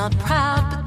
Not proud,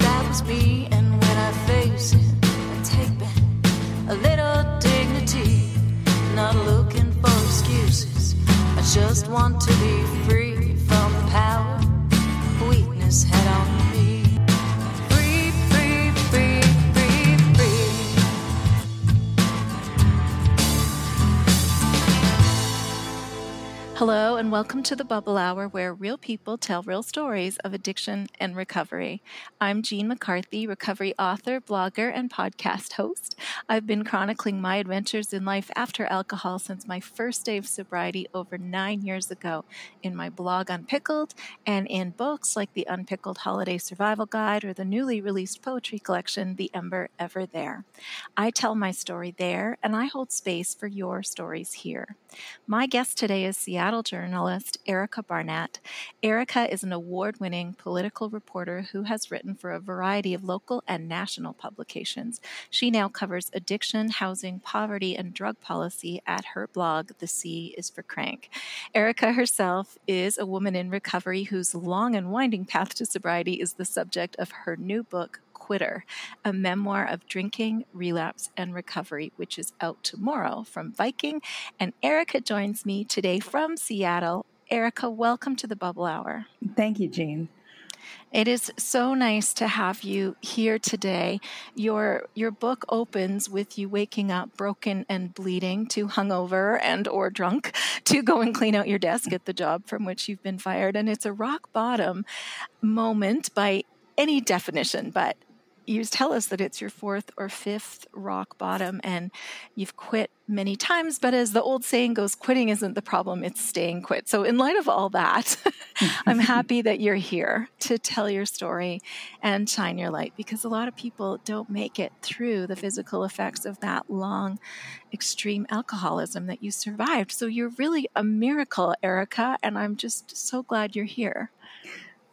welcome to the Bubble Hour, where real people tell real stories of addiction and recovery. I'm Jean McCarthy, recovery author, blogger, and podcast host. I've been chronicling my adventures in life after alcohol since my first day of sobriety over nine years ago in my blog Unpickled and in books like the Unpickled Holiday Survival Guide or the newly released poetry collection, The Ember Ever There. I tell my story there, and I hold space for your stories here. My guest today is Seattle journalist Erica Barnett. Erica is an award winning political reporter who has written for a variety of local and national publications. She now covers addiction, housing, poverty, and drug policy at her blog, The C is for Crank. Erica herself is a woman in recovery whose long and winding path to sobriety is the subject of her new book, Quitter, a memoir of drinking, relapse, and recovery, which is out tomorrow from Viking. And Erica joins me today from Seattle. Erica, welcome to the Bubble Hour. Thank you, Jean. It is so nice to have you here today. Your your book opens with you waking up broken and bleeding, too hungover and or drunk to go and clean out your desk at the job from which you've been fired. And it's a rock bottom moment by any definition, but you tell us that it's your fourth or fifth rock bottom and you've quit many times but as the old saying goes quitting isn't the problem it's staying quit. So in light of all that i'm happy that you're here to tell your story and shine your light because a lot of people don't make it through the physical effects of that long extreme alcoholism that you survived. So you're really a miracle erica and i'm just so glad you're here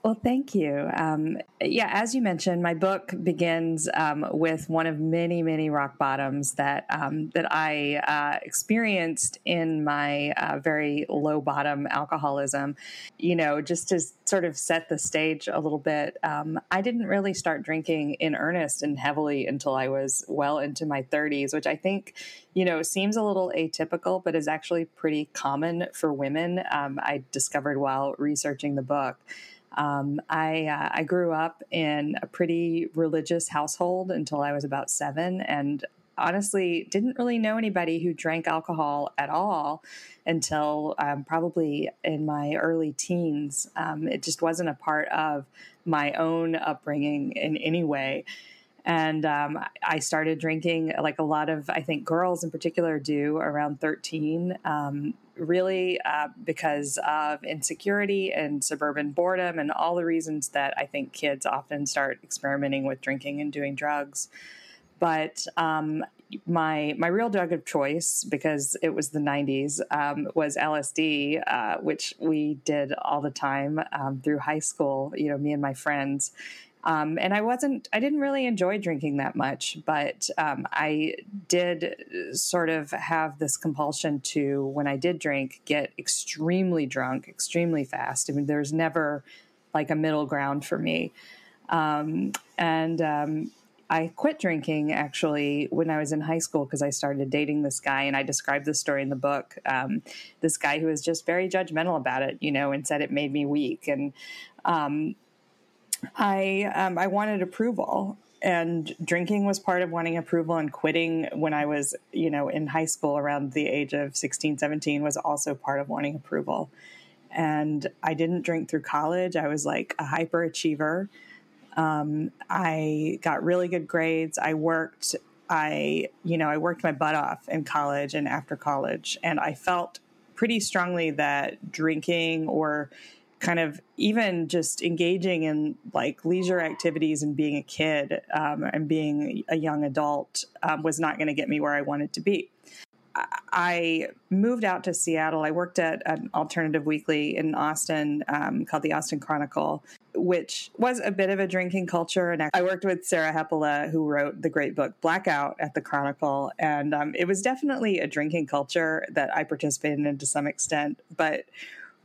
Well, thank you. Um, yeah, as you mentioned, my book begins um, with one of many, many rock bottoms that um, that I uh, experienced in my uh, very low bottom alcoholism. You know, just to sort of set the stage a little bit, um, I didn't really start drinking in earnest and heavily until I was well into my 30s, which I think you know, seems a little atypical, but is actually pretty common for women. Um, I discovered while researching the book. Um, I uh, I grew up in a pretty religious household until I was about seven, and honestly didn't really know anybody who drank alcohol at all until um, probably in my early teens. Um, it just wasn't a part of my own upbringing in any way. And um, I started drinking like a lot of, I think, girls in particular do around 13 um, really uh, because of insecurity and suburban boredom and all the reasons that I think kids often start experimenting with drinking and doing drugs. But um, my my real drug of choice, because it was the '90s, um, was LSD, uh, which we did all the time um, through high school. You know, me and my friends. Um, and I wasn't, I didn't really enjoy drinking that much, but um, I did sort of have this compulsion to, when I did drink, get extremely drunk, extremely fast. I mean, there's never like a middle ground for me. Um, and um, I quit drinking actually when I was in high school because I started dating this guy, and I described the story in the book. Um, this guy who was just very judgmental about it, you know, and said it made me weak. And um, I um, I wanted approval, and drinking was part of wanting approval. And quitting when I was, you know, in high school around the age of 16, 17 was also part of wanting approval. And I didn't drink through college. I was like a hyperachiever. Um, I got really good grades. I worked. I, you know, I worked my butt off in college and after college, and I felt pretty strongly that drinking or kind of even just engaging in like leisure activities and being a kid um, and being a young adult um, was not going to get me where I wanted to be. I moved out to Seattle. I worked at an alternative weekly in Austin um, called the Austin Chronicle, which was a bit of a drinking culture. And I worked with Sarah Hepola, who wrote the great book Blackout at the Chronicle. And um, it was definitely a drinking culture that I participated in to some extent. But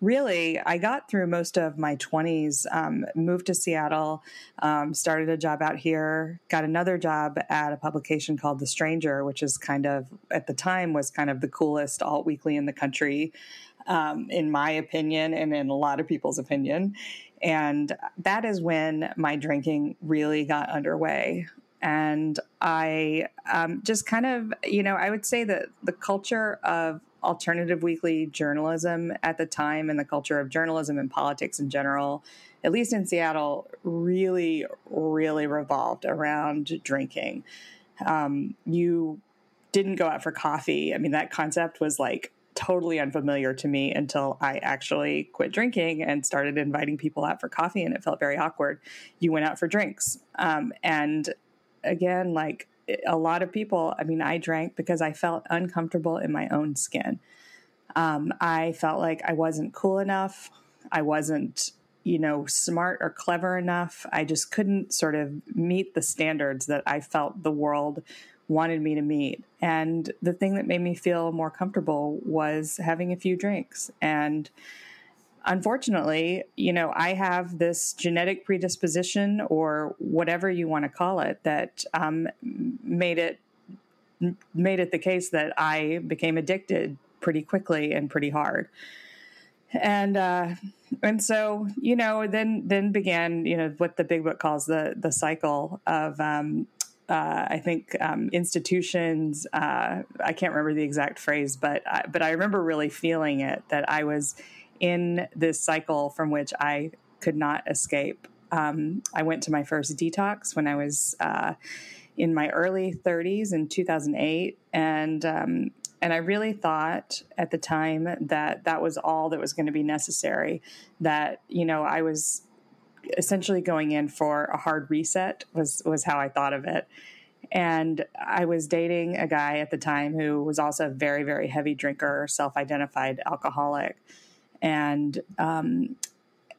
really, I got through most of my 20s, um, moved to Seattle, um, started a job out here, got another job at a publication called The Stranger, which is kind of, at the time, was kind of the coolest alt weekly in the country, um, in my opinion, and in a lot of people's opinion. And that is when my drinking really got underway. And I um, just kind of, you know, I would say that the culture of alternative weekly journalism at the time and the culture of journalism and politics in general, at least in Seattle, really, really revolved around drinking. Um, you didn't go out for coffee. I mean, that concept was like totally unfamiliar to me until I actually quit drinking and started inviting people out for coffee, and it felt very awkward. You went out for drinks. Um, and again, like a lot of people, I mean, I drank because I felt uncomfortable in my own skin. Um, I felt like I wasn't cool enough. I wasn't, you know, smart or clever enough. I just couldn't sort of meet the standards that I felt the world wanted me to meet. And the thing that made me feel more comfortable was having a few drinks. And unfortunately, you know, I have this genetic predisposition or whatever you want to call it that um, made it made it the case that I became addicted pretty quickly and pretty hard. And uh, and so you know, then then began you know what the big book calls the the cycle of um, uh, I think um, institutions. Uh, I can't remember the exact phrase, but I, but I remember really feeling it that I was in this cycle from which I could not escape. Um, I went to my first detox when I was uh, in my early 30s in 2008, and um, and I really thought at the time that that was all that was going to be necessary. That you know I was essentially going in for a hard reset was was how I thought of it. And I was dating a guy at the time who was also a very very heavy drinker, self identified alcoholic and um,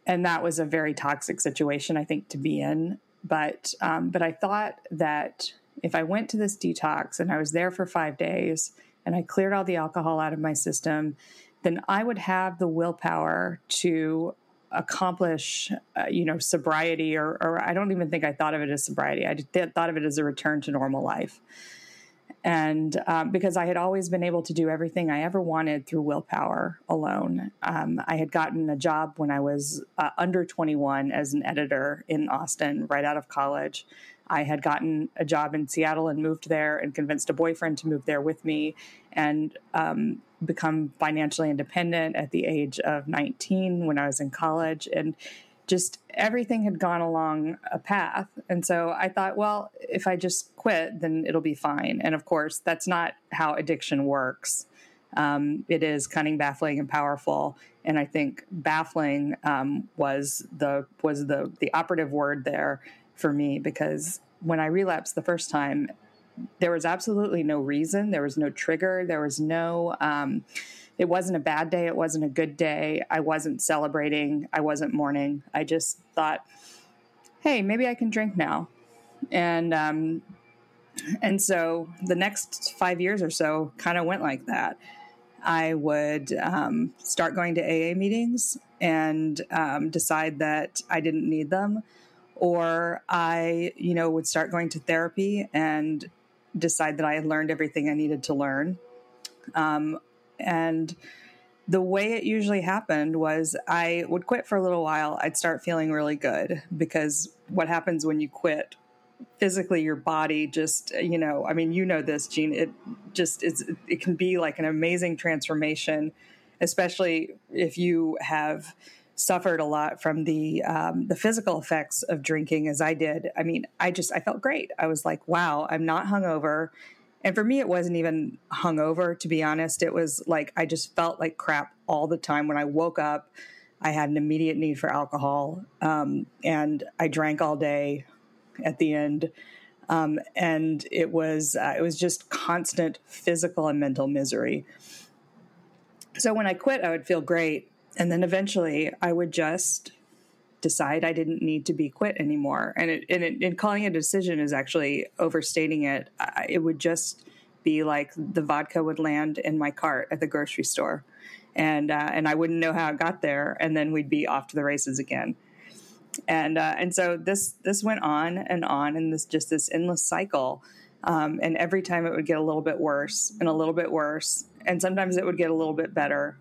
and that was a very toxic situation I think to be in. But um, but I thought that if I went to this detox and I was there for five days and I cleared all the alcohol out of my system, then I would have the willpower to accomplish, uh, you know, sobriety, or, or I don't even think I thought of it as sobriety. I th- thought of it as a return to normal life and um, because I had always been able to do everything I ever wanted through willpower alone. Um, I had gotten a job when I was uh, under 21 as an editor in Austin, right out of college. I had gotten a job in Seattle and moved there and convinced a boyfriend to move there with me and um, become financially independent at the age of 19 when I was in college. And just everything had gone along a path. And so I thought, well, if I just quit, then it'll be fine. And of course, that's not how addiction works. Um, it is cunning, baffling, and powerful. And I think baffling um, was the was the the operative word there for me because when I relapsed the first time, there was absolutely no reason, there was no trigger, there was no. Um, it wasn't a bad day. It wasn't a good day. I wasn't celebrating. I wasn't mourning. I just thought, hey, maybe I can drink now. And, um, and so the next five years or so kind of went like that. I would um, start going to AA meetings and um, decide that I didn't need them, or I, you know, would start going to therapy and decide that I had learned everything I needed to learn. Um, and the way it usually happened was I would quit for a little while. I'd start feeling really good because what happens when you quit physically your body just you know i mean you know this gene it just is it can be like an amazing transformation especially if you have suffered a lot from the um, the physical effects of drinking as i did i mean i just i felt great i was like wow i'm not hungover and for me, it wasn't even hungover, to be honest. It was like I just felt like crap all the time. When I woke up, I had an immediate need for alcohol. Um, and I drank all day at the end. Um, and it was uh, it was just constant physical and mental misery. So when I quit, I would feel great, and then eventually I would just decide I didn't need to be quit anymore. And it, and, it, and calling it a decision is actually overstating it. I, it would just be like the vodka would land in my cart at the grocery store, and uh, and I wouldn't know how it got there, and then we'd be off to the races again. And uh, and so this this went on and on, and this just this endless cycle. Um, and every time it would get a little bit worse and a little bit worse, and sometimes it would get a little bit better.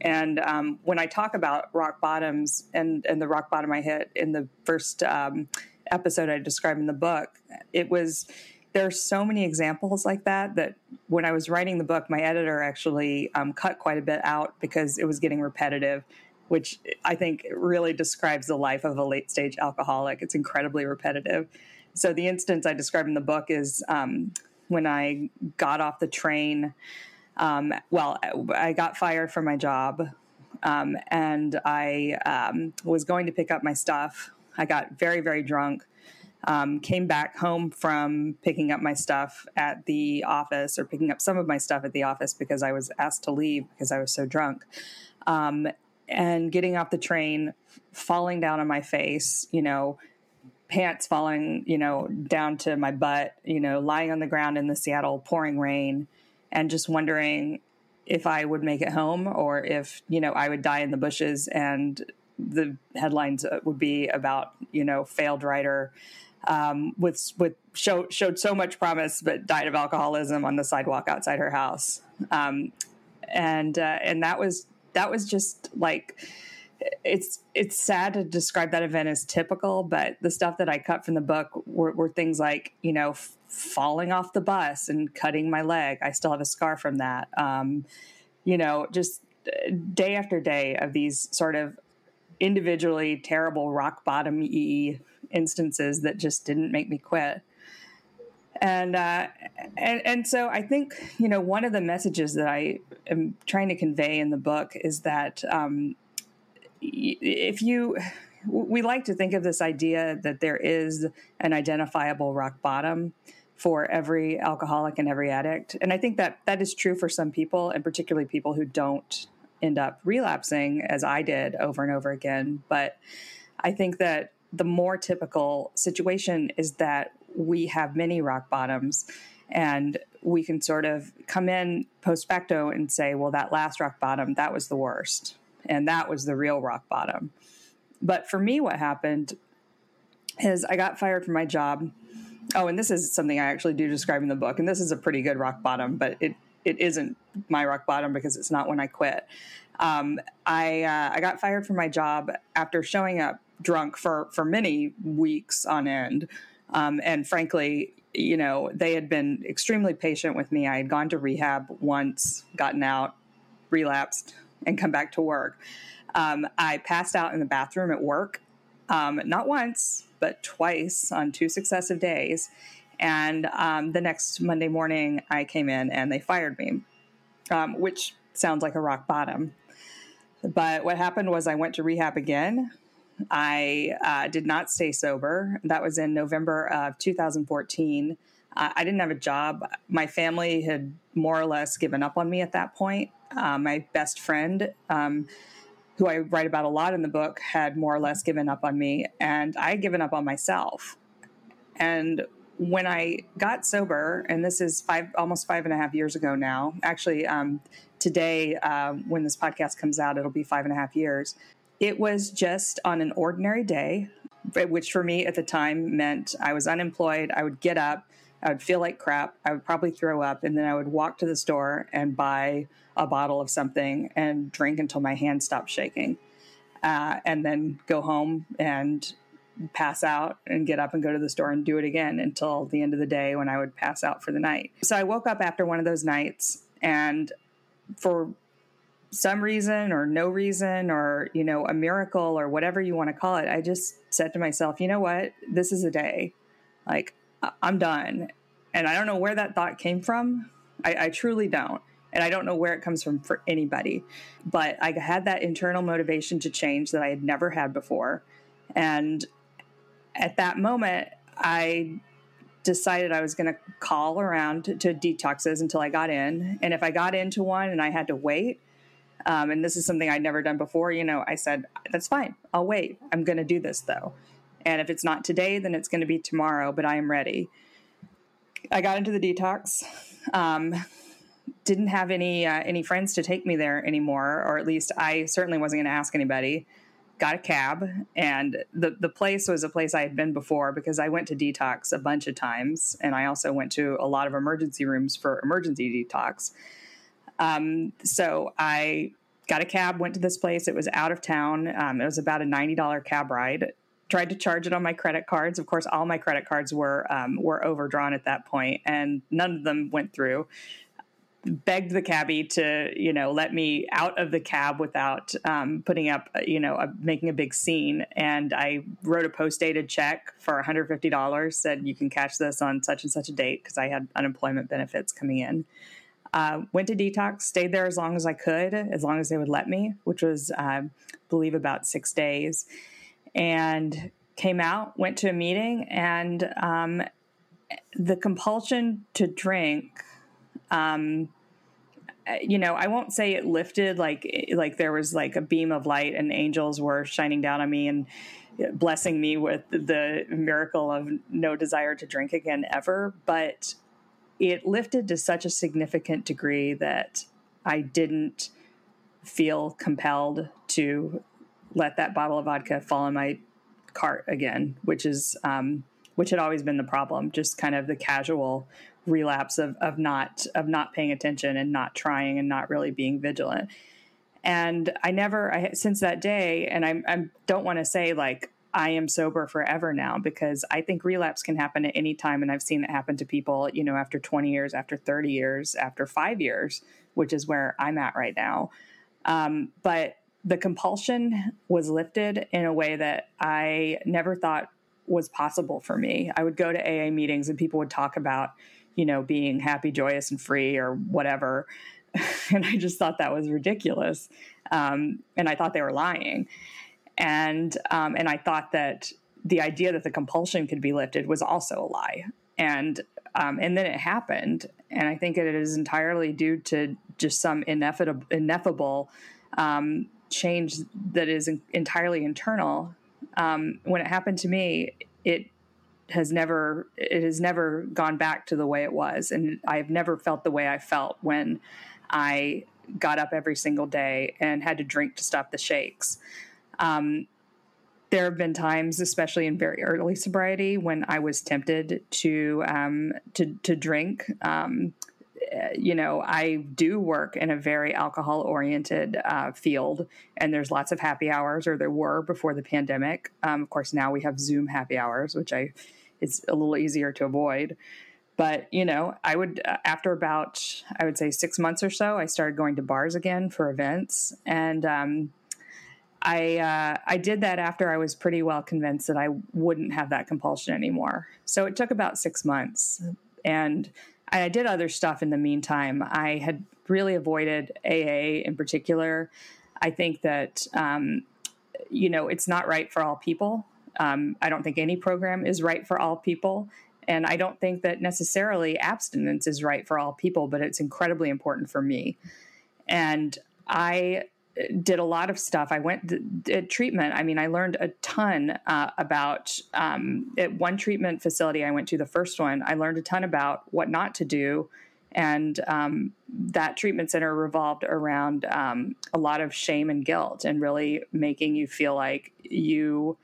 And um, when I talk about rock bottoms and and the rock bottom I hit in the first um, episode I described in the book, it was there are so many examples like that that when I was writing the book, my editor actually um, cut quite a bit out because it was getting repetitive, which I think really describes the life of a late stage alcoholic. It's incredibly repetitive. So the instance I describe in the book is um, when I got off the train. Um, well, I got fired from my job, um, and I um, was going to pick up my stuff. I got very, very drunk um, came back home from picking up my stuff at the office or picking up some of my stuff at the office because I was asked to leave because I was so drunk. Um, and getting off the train, falling down on my face, you know, pants falling, you know, down to my butt, you know, lying on the ground in the Seattle pouring rain and just wondering if I would make it home or if, you know, I would die in the bushes and the headlines would be about, you know, failed writer um, with with show, showed so much promise, but died of alcoholism on the sidewalk outside her house. Um, and uh, and that was that was just like it's it's sad to describe that event as typical, but the stuff that I cut from the book were, were things like you know falling off the bus and cutting my leg. I still have a scar from that. Um, you know, just uh, day after day of these sort of individually terrible rock bottom e instances that just didn't make me quit. And, uh, and and so I think you know one of the messages that I am trying to convey in the book is that um, if you we like to think of this idea that there is an identifiable rock bottom for every alcoholic and every addict and i think that that is true for some people and particularly people who don't end up relapsing as i did over and over again but i think that the more typical situation is that we have many rock bottoms and we can sort of come in post facto and say, well, that last rock bottom, that was the worst. And that was the real rock bottom. But for me, what happened is I got fired from my job. Oh, and this is something I actually do describe in the book. And this is a pretty good rock bottom, but it, it isn't my rock bottom because it's not when I quit. Um, I, uh, I got fired from my job after showing up drunk for for many weeks on end. Um, and frankly, you know, they had been extremely patient with me. I had gone to rehab once, gotten out, relapsed, and come back to work. Um, I passed out in the bathroom at work, um, not once, but twice on two successive days. And um, the next Monday morning, I came in and they fired me, um, which sounds like a rock bottom. But what happened was I went to rehab again I uh, did not stay sober. That was in November of 2014. Uh, I didn't have a job. My family had more or less given up on me at that point. Uh, my best friend, um, who I write about a lot in the book, had more or less given up on me, and I had given up on myself. And when I got sober, and this is five, almost five and a half years ago now. Actually, um, today, um, when this podcast comes out, it'll be five and a half years. It was just on an ordinary day, which for me at the time meant I was unemployed. I would get up, I would feel like crap, I would probably throw up, and then I would walk to the store and buy a bottle of something and drink until my hand stopped shaking. Uh, and then go home and pass out and get up and go to the store and do it again until the end of the day when I would pass out for the night. So I woke up after one of those nights and for some reason or no reason or you know a miracle or whatever you want to call it i just said to myself you know what? This is a day. Like i'm done. And i don't know where that thought came from. I, I truly don't and i don't know where it comes from for anybody but i had that internal motivation to change that i had never had before and at that moment i decided I was going to call around to, to, detoxes until I got in. And if I got into one and I had to wait, um, and this is something I'd never done before. You know, I said, that's fine. I'll wait. I'm going to do this though. And if it's not today, then it's going to be tomorrow, but I am ready. I got into the detox um, didn't have any uh, any friends to take me there anymore, or at least I certainly wasn't going to ask anybody. Got a cab, and the the place was a place I had been before because I went to detox a bunch of times, and I also went to a lot of emergency rooms for emergency detox. Um, so I got a cab, went to this place. It was out of town. Um, it was about a ninety dollar cab ride. Tried to charge it on my credit cards. Of course, all my credit cards were um, were overdrawn at that point, and none of them went through begged the cabbie to you know let me out of the cab without um, putting up you know a, making a big scene. And i wrote a post dated check for $150 said you can cash this on such and such a date because i had unemployment benefits coming in. Uh, went to detox stayed there as long as i could as long as they would let me which was uh, i believe about six days. And came out went to a meeting and um, the compulsion to drink um, Uh, you know, I won't say it lifted like eh, like there was like a beam of light and angels were shining down on me and eh, blessing me with the miracle of no desire to drink again ever, but it lifted to such a significant degree that I didn't feel compelled to let that bottle of vodka fall in my cart again, which is um, which had always been the problem. Just kind of the casual relapse of of not of not paying attention and not trying and not really being vigilant. And I never I, since that day, and I, I don't want to say like I am sober forever now because I think relapse can happen at any time, and I've seen it happen to people, you know, after 20 years, after 30 years, after five years, which is where I'm at right now. Um, but the compulsion was lifted in a way that I never thought was possible for me. I would go to AA meetings and people would talk about, you know, being happy, joyous, and free or whatever. and I just thought that was ridiculous. Um, and I thought they were lying. And um, and I thought that the idea that the compulsion could be lifted was also a lie. And um, and then it happened. And I think it is entirely due to just some ineffable, ineffable um, change that is entirely internal. Um, when it happened to me, it has never it has never gone back to the way it was. And i've never felt the way i felt when i got up every single day and had to drink to stop the shakes. Um, there have been times especially in very early sobriety when i was tempted to um, to to drink. Um, you know, I do work in a very alcohol oriented uh, field, and there's lots of happy hours, or there were before the pandemic. Um, of course, now we have Zoom happy hours, which I it's a little easier to avoid. But you know, I would uh, after about I would say six months or so, I started going to bars again for events, and um, I uh, I did that after I was pretty well convinced that I wouldn't have that compulsion anymore. So it took about six months, and I did other stuff in the meantime. I had really avoided AA in particular. I think that um, you know it's not right for all people. Um, I don't think any program is right for all people. And I don't think that necessarily abstinence is right for all people, but it's incredibly important for me. And I did a lot of stuff. I went did treatment. I mean, I learned a ton uh, about um, at one treatment facility I went to, the first one. I learned a ton about what not to do, and um, that treatment center revolved around um, a lot of shame and guilt, and really making you feel like you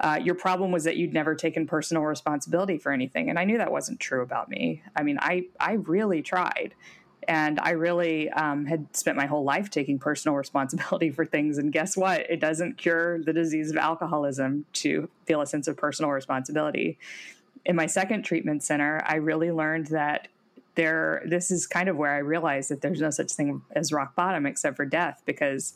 uh, your problem was that you'd never taken personal responsibility for anything and i knew that wasn't true about me i mean i i really tried and i really um, had spent my whole life taking personal responsibility for things. And guess what? It doesn't cure the disease of alcoholism to feel a sense of personal responsibility. In my second treatment center i really learned that there this is kind of where i realized that there's no such thing as rock bottom except for death because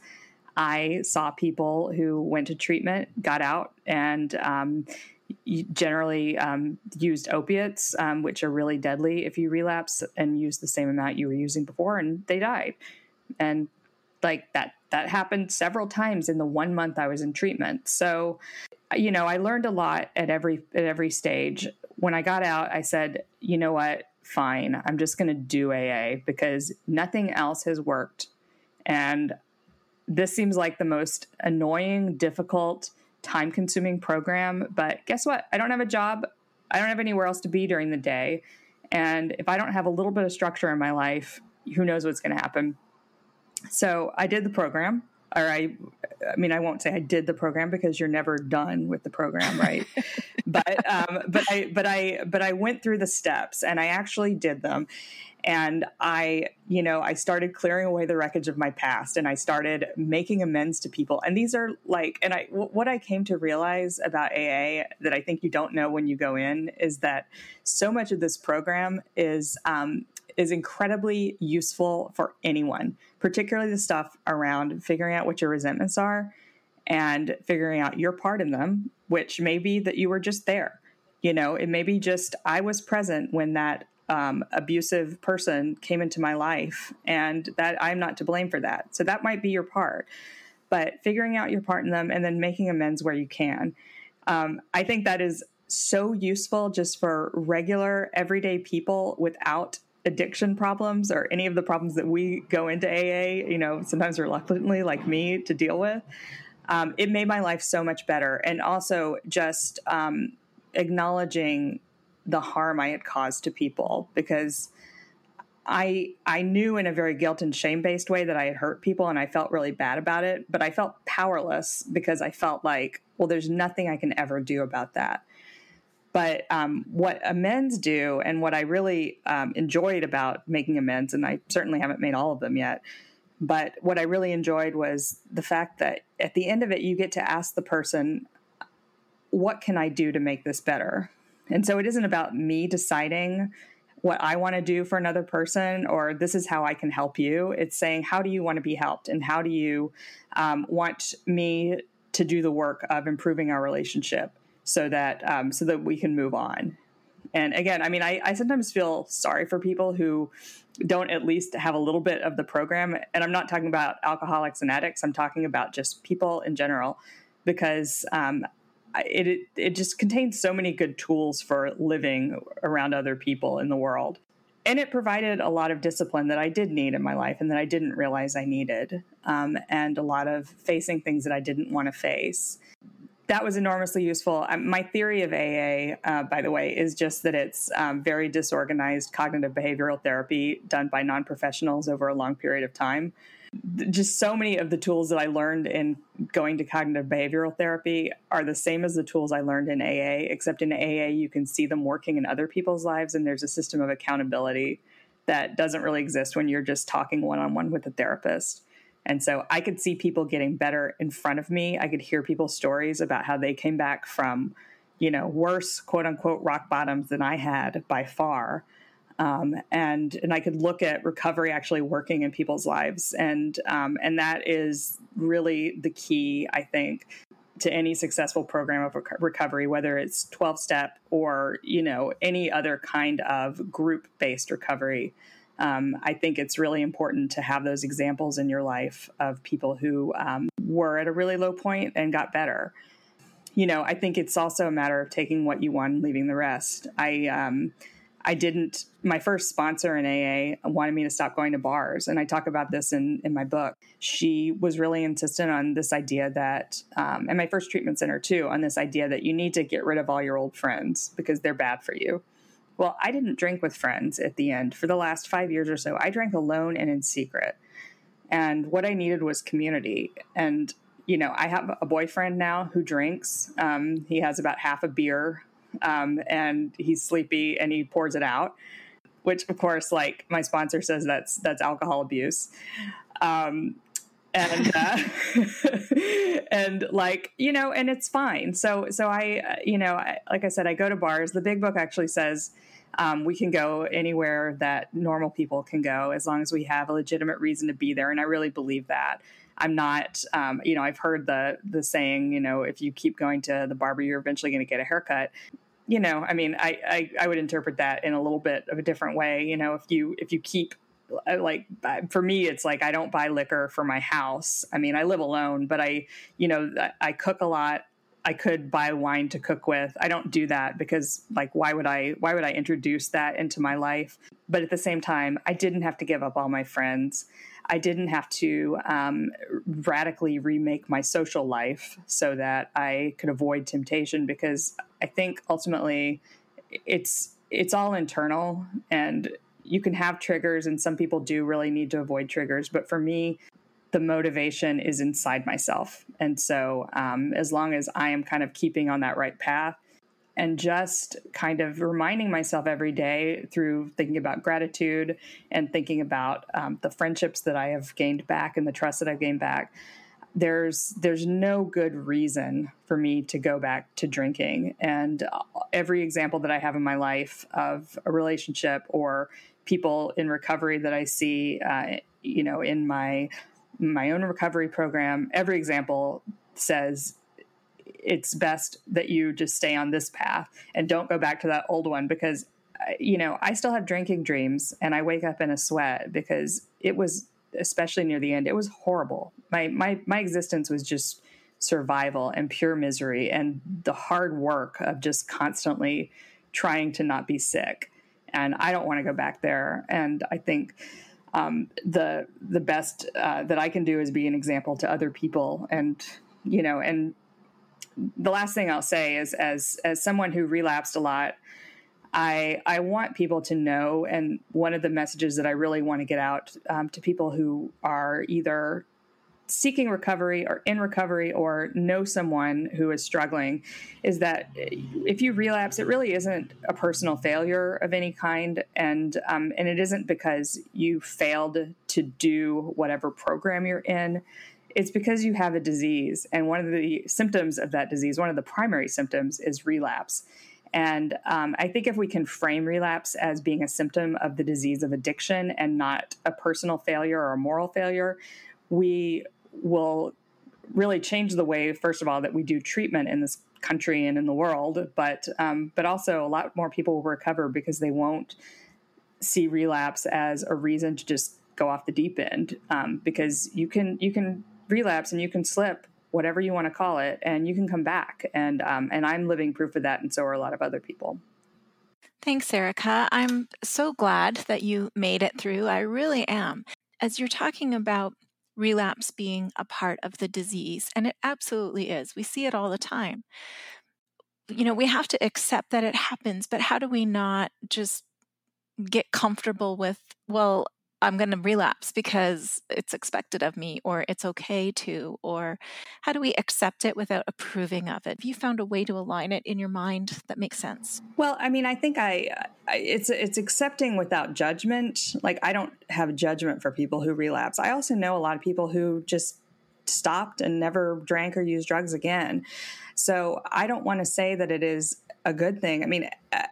I saw people who went to treatment, got out, and um, generally um, used opiates, um, which are really deadly if you relapse and use the same amount you were using before, and they died. And like that, that happened several times in the one month I was in treatment. So, you know, I learned a lot at every at every stage. When I got out, I said, you know what, fine, I'm just going to do AA because nothing else has worked, and this seems like the most annoying, difficult, time consuming program. But guess what? I don't have a job. I don't have anywhere else to be during the day. And if I don't have a little bit of structure in my life, who knows what's going to happen? So I did the program, or I, I mean, I won't say I did the program because you're never done with the program, right? but, um, but I, but I, but I went through the steps and I actually did them. And i you know i started clearing away the wreckage of my past and i started making amends to people. And these are like and i w- what i came to realize about aa that i think you don't know when you go in is that so much of this program is um, is incredibly useful for anyone particularly the stuff around figuring out what your resentments are and figuring out your part in them which may be that you were just there you know it may be just i was present when that um, abusive person came into my life, and that I'm not to blame for that. So that might be your part, but figuring out your part in them and then making amends where you can. Um, I think that is so useful just for regular, everyday people without addiction problems or any of the problems that we go into AA, you know, sometimes reluctantly, like me, to deal with. Um, it made my life so much better. And also just um, acknowledging the harm I had caused to people because I I knew in a very guilt and shame based way that I had hurt people and I felt really bad about it, but I felt powerless because I felt like, well, there's nothing I can ever do about that. But um, what amends do, and what I really um, enjoyed about making amends, and I certainly haven't made all of them yet, but what I really enjoyed was the fact that at the end of it, you get to ask the person, what can I do to make this better? And so it isn't about me deciding what I want to do for another person or this is how I can help you. It's saying, how do you want to be helped? And how do you um, want me to do the work of improving our relationship so that um, so that we can move on? And again, I mean, I, I sometimes feel sorry for people who don't at least have a little bit of the program. And I'm not talking about alcoholics and addicts. I'm talking about just people in general because um, it, it, it just contains so many good tools for living around other people in the world and it provided a lot of discipline that I did need in my life and that I didn't realize I needed, um, and a lot of facing things that I didn't want to face. That was enormously useful. Um, my theory of AA, uh, by the way, is just that it's um, very disorganized cognitive behavioral therapy done by non professionals over a long period of time just so many of the tools that I learned in going to cognitive behavioral therapy are the same as the tools I learned in AA, except in AA, you can see them working in other people's lives, and there's a system of accountability that doesn't really exist when you're just talking one on one with a therapist. And so I could see people getting better in front of me. I could hear people's stories about how they came back from, you know, worse quote unquote rock bottoms than I had by far um, and and I could look at recovery actually working in people's lives, and um, and that is really the key, I think, to any successful program of recovery, whether it's twelve step or you know any other kind of group based recovery. Um, I think it's really important to have those examples in your life of people who um, were at a really low point and got better you know, I think it's also a matter of taking what you want and leaving the rest. I um, I didn't, my first sponsor in AA wanted me to stop going to bars. And I talk about this in, in my book. She was really insistent on this idea that, um, and my first treatment center too, on this idea that you need to get rid of all your old friends because they're bad for you. Well, I didn't drink with friends at the end. For the last five years or so, I drank alone and in secret. And what I needed was community. And, you know, I have a boyfriend now who drinks. Um, he has about half a beer um, and he's sleepy and he pours it out which of course like my sponsor says that's that's alcohol abuse um, and uh, and like you know and it's fine so so i uh, you know I, like i said i go to bars the big book actually says um, we can go anywhere that normal people can go as long as we have a legitimate reason to be there and i really believe that I'm not, um, you know, I've heard the the saying, you know, if you keep going to the barber, you're eventually going to get a haircut. You know, I mean, I, I I would interpret that in a little bit of a different way. You know, if you if you keep uh, like for me it's like i don't buy liquor for my house i mean i live alone but i you know i cook a lot i could buy wine to cook with. I don't do that because like why would i why would i introduce that into my life? But at the same time i didn't have to give up all my friends. I didn't have to um, radically remake my social life so that I could avoid temptation because I think ultimately it's it's all internal and you can have triggers and some people do really need to avoid triggers. But for me the motivation is inside myself. And so um, as long as i am kind of keeping on that right path and just kind of reminding myself every day through thinking about gratitude and thinking about um, the friendships that i have gained back and the trust that i've gained back there's there's no good reason for me to go back to drinking. And every example that i have in my life of a relationship or people in recovery that i see uh, you know in my my own recovery program every example says it's best that you just stay on this path and don't go back to that old one because you know i still have drinking dreams and i wake up in a sweat because it was especially near the end, it was horrible. My my my existence was just survival and pure misery and the hard work of just constantly trying to not be sick. And I don't want to go back there. And I think um, the the best uh, that I can do is be an example to other people. And you know, and the last thing I'll say is, as as someone who relapsed a lot, I I want people to know, and one of the messages that I really want to get out um, to people who are either seeking recovery or in recovery or know someone who is struggling is that if you relapse, it really isn't a personal failure of any kind, and um, and it isn't because you failed to do whatever program you're in. It's because you have a disease, and one of the symptoms of that disease, one of the primary symptoms, is relapse. And um, I think if we can frame relapse as being a symptom of the disease of addiction and not a personal failure or a moral failure, we will really change the way, first of all, that we do treatment in this country and in the world, but um, but also a lot more people will recover because they won't see relapse as a reason to just go off the deep end. Um, because you can you can relapse and you can slip whatever you want to call it, and you can come back. And um, and I'm living proof of that, and so are a lot of other people. Thanks, Erica. I'm so glad that you made it through. I really am. As you're talking about relapse being a part of the disease, and it absolutely is. We see it all the time. You know, we have to accept that it happens, but how do we not just get comfortable with, well, I'm going to relapse because it's expected of me, or it's okay to, or how do we accept it without approving of it? Have you found a way to align it in your mind that makes sense? Well, I mean, I think I, I it's it's accepting without judgment. Like I don't have judgment for people who relapse. I also know a lot of people who just stopped and never drank or used drugs again. So I don't want to say that it is a good thing. I mean, uh,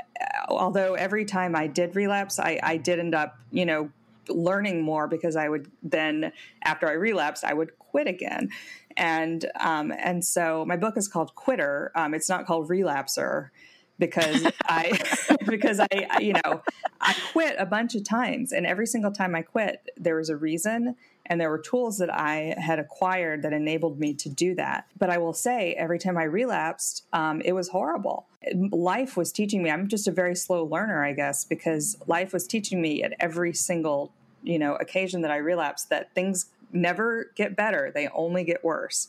although every time I did relapse, I, I did end up, you know, learning more because I would then, after I relapsed, I would quit again. And um, and so my book is called Quitter. Um, it's not called Relapser because I because I, I you know I quit a bunch of times, and every single time I quit, there was a reason and there were tools that I had acquired that enabled me to do that. But I will say, every time I relapsed, um, it was horrible. Life was teaching me. I'm just a very slow learner, I guess, because life was teaching me at every single you know occasion that I relapsed that things never get better; they only get worse.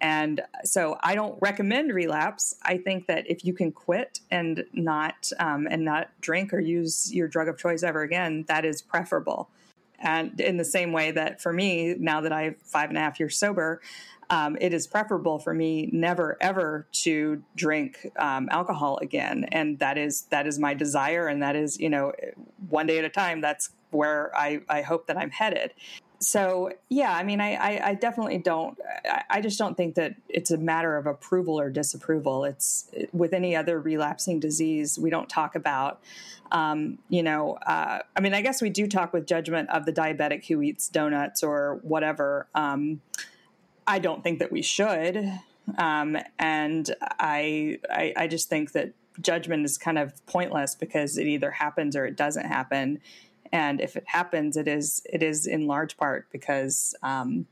And so I don't recommend relapse. I think that if you can quit and not um, and not drink or use your drug of choice ever again, that is preferable. And in the same way that for me, now that I'm five and a half years sober, um, it is preferable for me never ever to drink um, alcohol again. And that is that is my desire, and that is you know one day at a time. That's where I, I hope that I'm headed. So yeah, I mean, I, I, I definitely don't. I, I, just don't think that it's a matter of approval or disapproval. It's with any other relapsing disease, we don't talk about. Um, you know, uh, I mean, I guess we do talk with judgment of the diabetic who eats donuts or whatever. Um, I don't think that we should, um, and I, I I just think that judgment is kind of pointless because it either happens or it doesn't happen and if it happens it is it is in large part because um,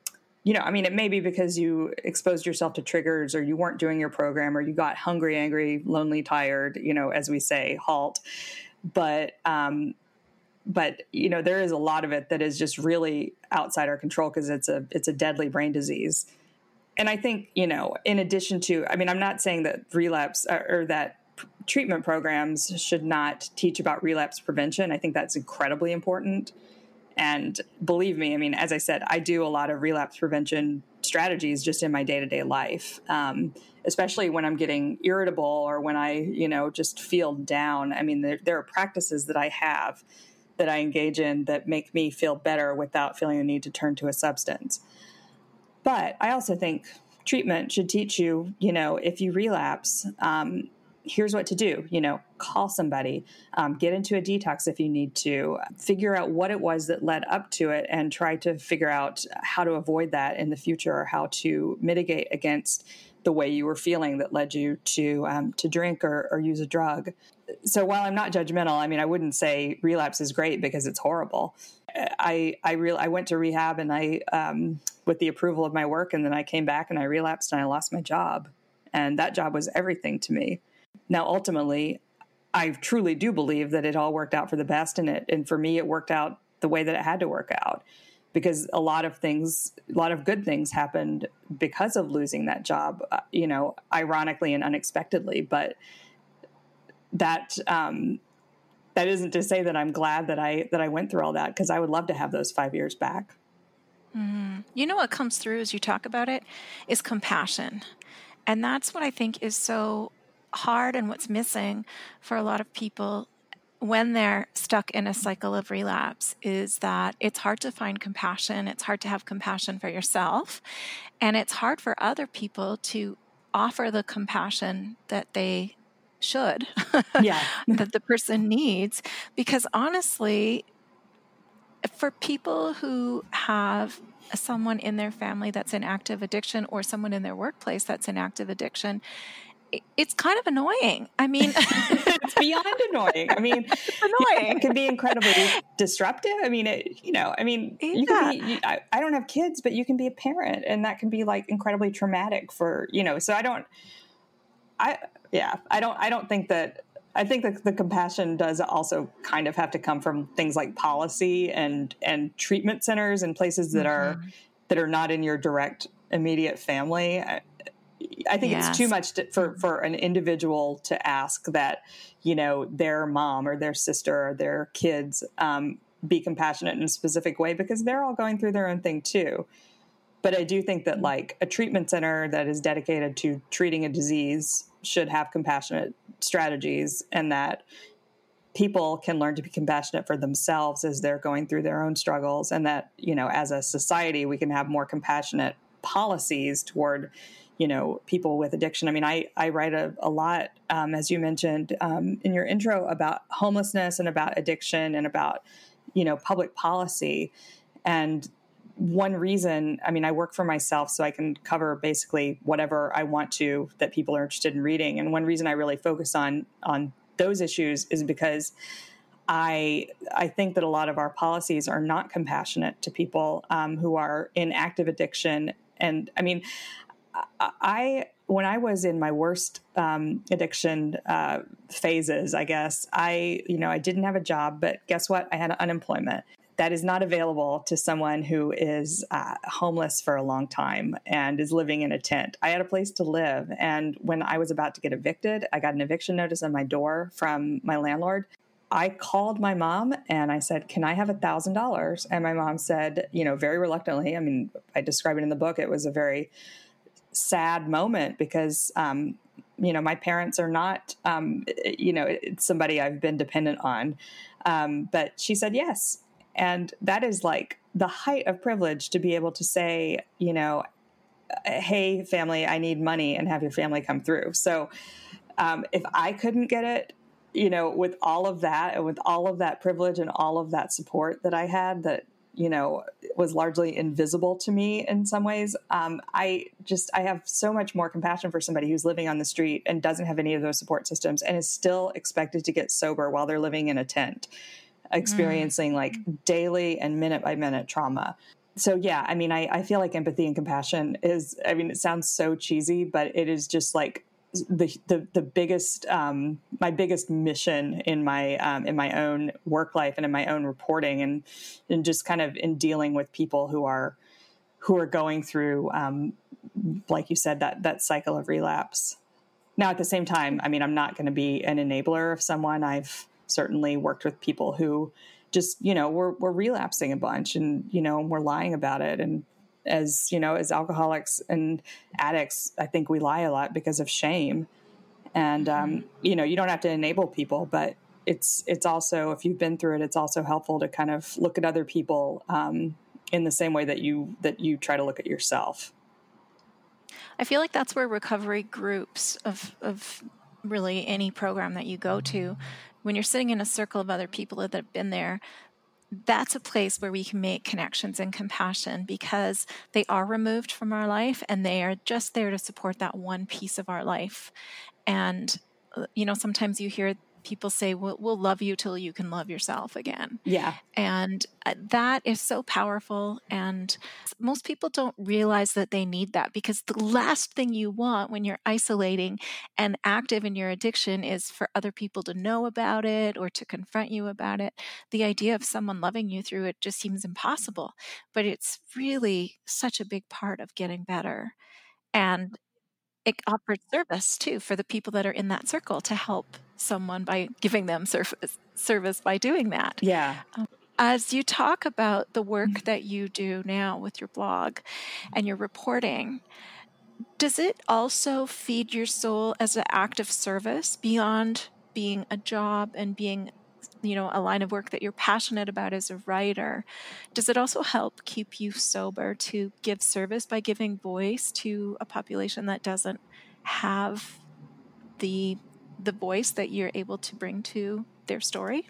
you know i mean it may be because you exposed yourself to triggers or you weren't doing your program or you got hungry angry lonely tired you know as we say halt. But um, but you know there is a lot of it that is just really outside our control because it's a it's a deadly brain disease. And i think you know in addition to i mean i'm not saying that relapse or, or that treatment programs should not teach about relapse prevention. I think that's incredibly important. And believe me, I mean, as I said, I do a lot of relapse prevention strategies just in my day to day life, um, especially when I'm getting irritable or when I, you know, just feel down. I mean, there, there are practices that I have that I engage in that make me feel better without feeling the need to turn to a substance. But I also think treatment should teach you, you know, if you relapse, um, here's what to do you know call somebody um, get into a detox if you need to figure out what it was that led up to it and try to figure out how to avoid that in the future or how to mitigate against the way you were feeling that led you to um, to drink or, or use a drug so while I'm not judgmental, I mean, I wouldn't say relapse is great because it's horrible. I I real I went to rehab and I um, with the approval of my work, and then I came back and I relapsed and I lost my job, and that job was everything to me. Now, ultimately, I truly do believe that it all worked out for the best, and it and for me, it worked out the way that it had to work out because a lot of things, a lot of good things happened because of losing that job. Uh, you know, ironically and unexpectedly, but that um, that isn't to say that I'm glad that I that I went through all that because I would love to have those five years back. Mm. You know what comes through as you talk about it is compassion, and that's what I think is so hard and what's missing for a lot of people when they're stuck in a cycle of relapse is that it's hard to find compassion. It's hard to have compassion for yourself. And it's hard for other people to offer the compassion that they should yeah that the person needs because honestly for people who have someone in their family that's in active addiction or someone in their workplace that's in active addiction it's kind of annoying. I mean, it's beyond annoying. I mean, it's annoying. It can be incredibly disruptive. I mean, it, you know, I mean, yeah. you can be, you, I, I, don't have kids, but you can be a parent and that can be like incredibly traumatic for, you know, so I don't, I, yeah, I don't. I don't think that. I think that the compassion does also kind of have to come from things like policy and and treatment centers and places that mm-hmm. are that are not in your direct immediate family. I, I think yes. it's too much to, for for an individual to ask that you know their mom or their sister or their kids um, be compassionate in a specific way because they're all going through their own thing too. But I do think that like a treatment center that is dedicated to treating a disease should have compassionate strategies and that people can learn to be compassionate for themselves as they're going through their own struggles and that you know as a society we can have more compassionate policies toward you know people with addiction i mean i, I write a, a lot um, as you mentioned um, in your intro about homelessness and about addiction and about you know public policy and one reason, I mean, I work for myself, so I can cover basically whatever I want to that people are interested in reading. And one reason I really focus on on those issues is because I I think that a lot of our policies are not compassionate to people um, who are in active addiction. And I mean, I when I was in my worst um, addiction uh, phases, I guess I you know I didn't have a job, but guess what? I had unemployment that is not available to someone who is uh, homeless for a long time and is living in a tent. I had a place to live. And when I was about to get evicted, I got an eviction notice on my door from my landlord. I called my mom and I said, Can I have a thousand dollars? And my mom said, you know, very reluctantly. I mean, I describe it in the book. It was a very sad moment because um, you know my parents are not um, you know somebody i've been dependent on um, but she said yes and that is like the height of privilege to be able to say, you know, hey, family, I need money and have your family come through. So um, if I couldn't get it, you know, with all of that and with all of that privilege and all of that support that I had that, you know, was largely invisible to me in some ways. Um, I just, I have so much more compassion for somebody who's living on the street and doesn't have any of those support systems and is still expected to get sober while they're living in a tent experiencing mm. like daily and minute by minute trauma. So yeah, I mean, I, I feel like empathy and compassion is. I mean, it sounds so cheesy, but it is just like the the, the biggest um, my biggest mission in my um, in my own work life and in my own reporting and and just kind of in dealing with people who are who are going through um, like you said that that cycle of relapse now at the same time, I mean, I'm not going to be an enabler of someone. I've certainly worked with people who just, you know, we're, we're relapsing a bunch and, you know, we're lying about it. And as, you know, as alcoholics and addicts, I think we lie a lot because of shame. And, um, mm-hmm. you know, you don't have to enable people, but it's, it's also, if you've been through it, it's also helpful to kind of look at other people, um, in the same way that you, that you try to look at yourself. I feel like that's where recovery groups of, of really any program that you go to, when you're sitting in a circle of other people that have been there, that's a place where we can make connections and compassion because they are removed from our life and they are just there to support that one piece of our life. And, uh, you know, sometimes you hear people say, we'll, we'll love you till you can love yourself again. Yeah. And uh, that is so powerful. And most people don't realize that they need that because the last thing you want when you're isolating and active in your addiction is for other people to know about it or to confront you about it. The idea of someone loving you through it just seems impossible, but it's really such a big part of getting better. And it offers service too for the people that are in that circle to help someone by giving them service service by doing that. Yeah. Um, as you talk about the work mm-hmm. that you do now with your blog and your reporting, does it also feed your soul as an act of service beyond being a job and being you know a line of work that you're passionate about as a writer does it also help keep you sober to give service by giving voice to a population that doesn't have the the voice that you're able to bring to their story?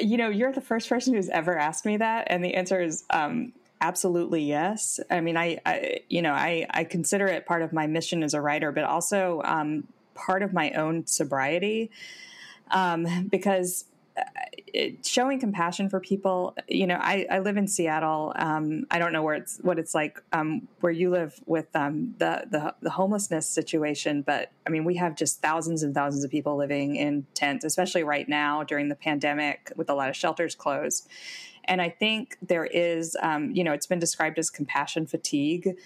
You know you're the first person who's ever asked me that and the answer is um, absolutely yes. I mean I, I, you know I, I consider it part of my mission as a writer but also um, part of my own sobriety um, because uh, it, showing compassion for people you know i, I live in seattle. Um, i don't know where it's what it's like um, where you live with um, the, the, the homelessness situation but i mean we have just thousands and thousands of people living in tents especially right now during the pandemic with a lot of shelters closed. And i think there is um, you know it's been described as compassion fatigue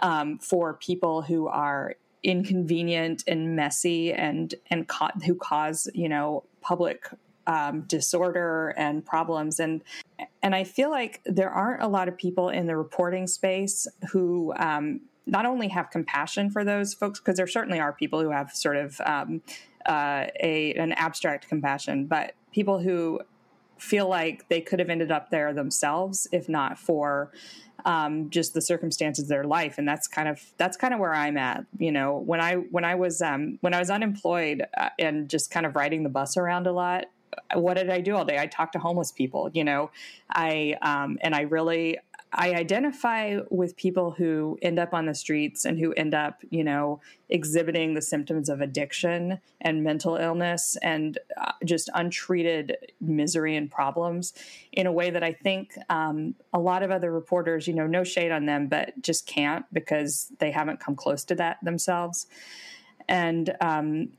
um, for people who are inconvenient and messy and and ca- who cause you know public um, disorder and problems. And and I feel like there aren't a lot of people in the reporting space who um, not only have compassion for those folks because there certainly are people who have sort of um, uh, a an abstract compassion, but people who feel like they could have ended up there themselves if not for um, just the circumstances of their life. And that's kind of that's kind of where i'm at you know when i when i was um, when i was unemployed uh, and just kind of riding the bus around a lot what did i do all day? I talked to homeless people you know i um, and i really I identify with people who end up on the streets and who end up, you know, exhibiting the symptoms of addiction and mental illness and uh, just untreated misery and problems in a way that I think um, a lot of other reporters, you know, no shade on them, but just can't because they haven't come close to that themselves. And um,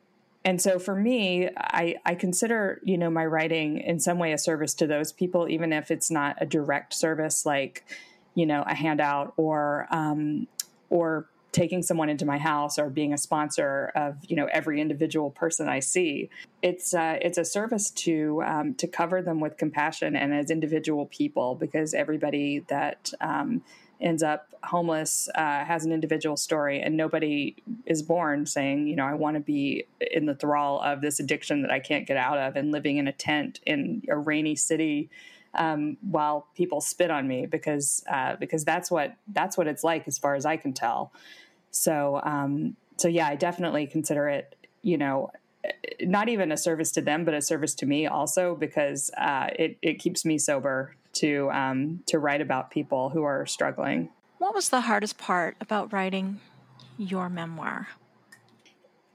and so for me, I, I consider, you know, my writing in some way a service to those people, even if it's not a direct service like, you know, a handout or um, or taking someone into my house or being a sponsor of you know every individual person I see. It's uh, it's a service to um, to cover them with compassion and as individual people because everybody that um, ends up homeless uh, has an individual story and nobody is born saying you know i want to be in the thrall of this addiction that i can't get out of and living in a tent in a rainy city um, while people spit on me because uh, because that's what that's what it's like as far as i can tell. So um, so yeah i definitely consider it you know not even a service to them but a service to me also because uh, it, it keeps me sober to um, to write about people who are struggling. What was the hardest part about writing your memoir?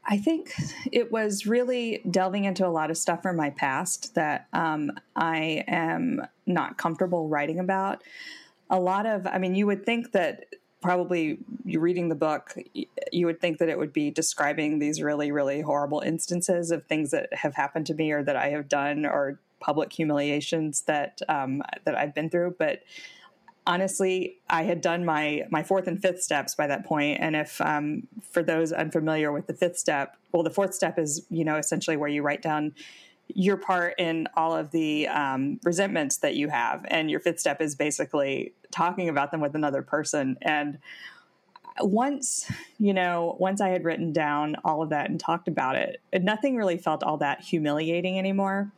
I think it was really delving into a lot of stuff from my past that um, I am not comfortable writing about. A lot of, I mean, you would think that probably you reading the book, you would think that it would be describing these really, really horrible instances of things that have happened to me or that I have done or public humiliations that um, that I've been through, but honestly, I had done my my fourth and fifth steps by that point. And if um, for those unfamiliar with the fifth step, well, the fourth step is you know essentially where you write down your part in all of the um, resentments that you have, and your fifth step is basically talking about them with another person. And once you know once i had written down all of that and talked about it nothing really felt all that humiliating anymore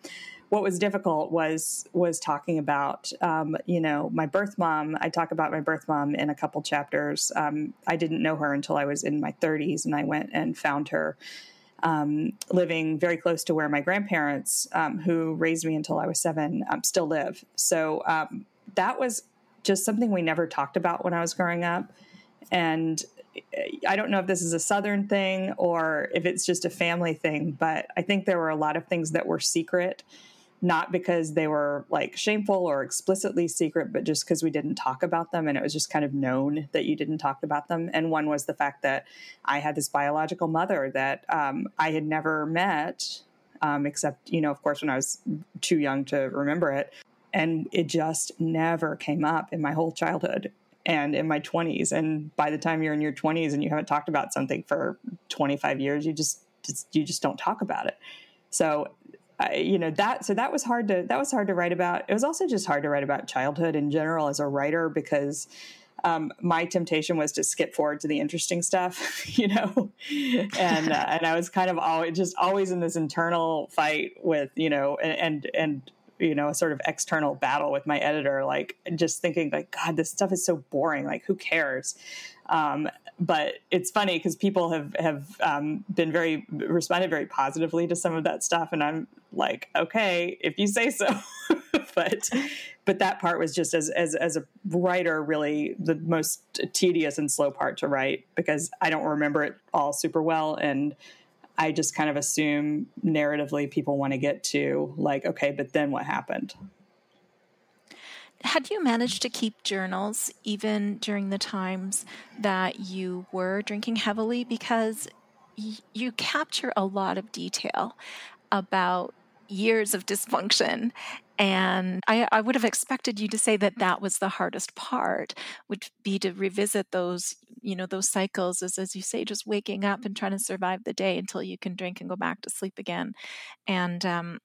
what was difficult was was talking about um, you know my birth mom. I talk about my birth mom in a couple chapters. Um, I didn't know her until I was in my 30s, and I went and found her um, living very close to where my grandparents, um, who raised me until I was seven, um, still live. So um, that was just something we never talked about when I was growing up, and I don't know if this is a Southern thing or if it's just a family thing, but I think there were a lot of things that were secret not because they were like shameful or explicitly secret, but just because we didn't talk about them and it was just kind of known that you didn't talk about them. And one was the fact that I had this biological mother that um, I had never met, um, except, you know, of course, when I was too young to remember it. And it just never came up in my whole childhood and in my 20s. And by the time you're in your 20s and you haven't talked about something for 25 years, you just, just you just don't talk about it. So I, you know that so that was hard to that was hard to write about. It was also just hard to write about childhood in general as a writer because um, my temptation was to skip forward to the interesting stuff you know? And uh, and i was kind of always just always in this internal fight with you know and and, and you know a sort of external battle with my editor like just thinking like god this stuff is so boring. Like who cares um, but it's funny because people have have um, been very responded very positively to some of that stuff, and I'm like, okay, if you say so. but but that part was just as as as a writer really the most tedious and slow part to write because I don't remember it all super well and I just kind of assume narratively people want to get to like okay, but then what happened? Had you managed to keep journals even during the times that you were drinking heavily? Because y- you capture a lot of detail about years of dysfunction. And I, I, would have expected you to say that that was the hardest part, would be to revisit those, you know, those cycles as, as you say, just waking up and trying to survive the day until you can drink and go back to sleep again. And um,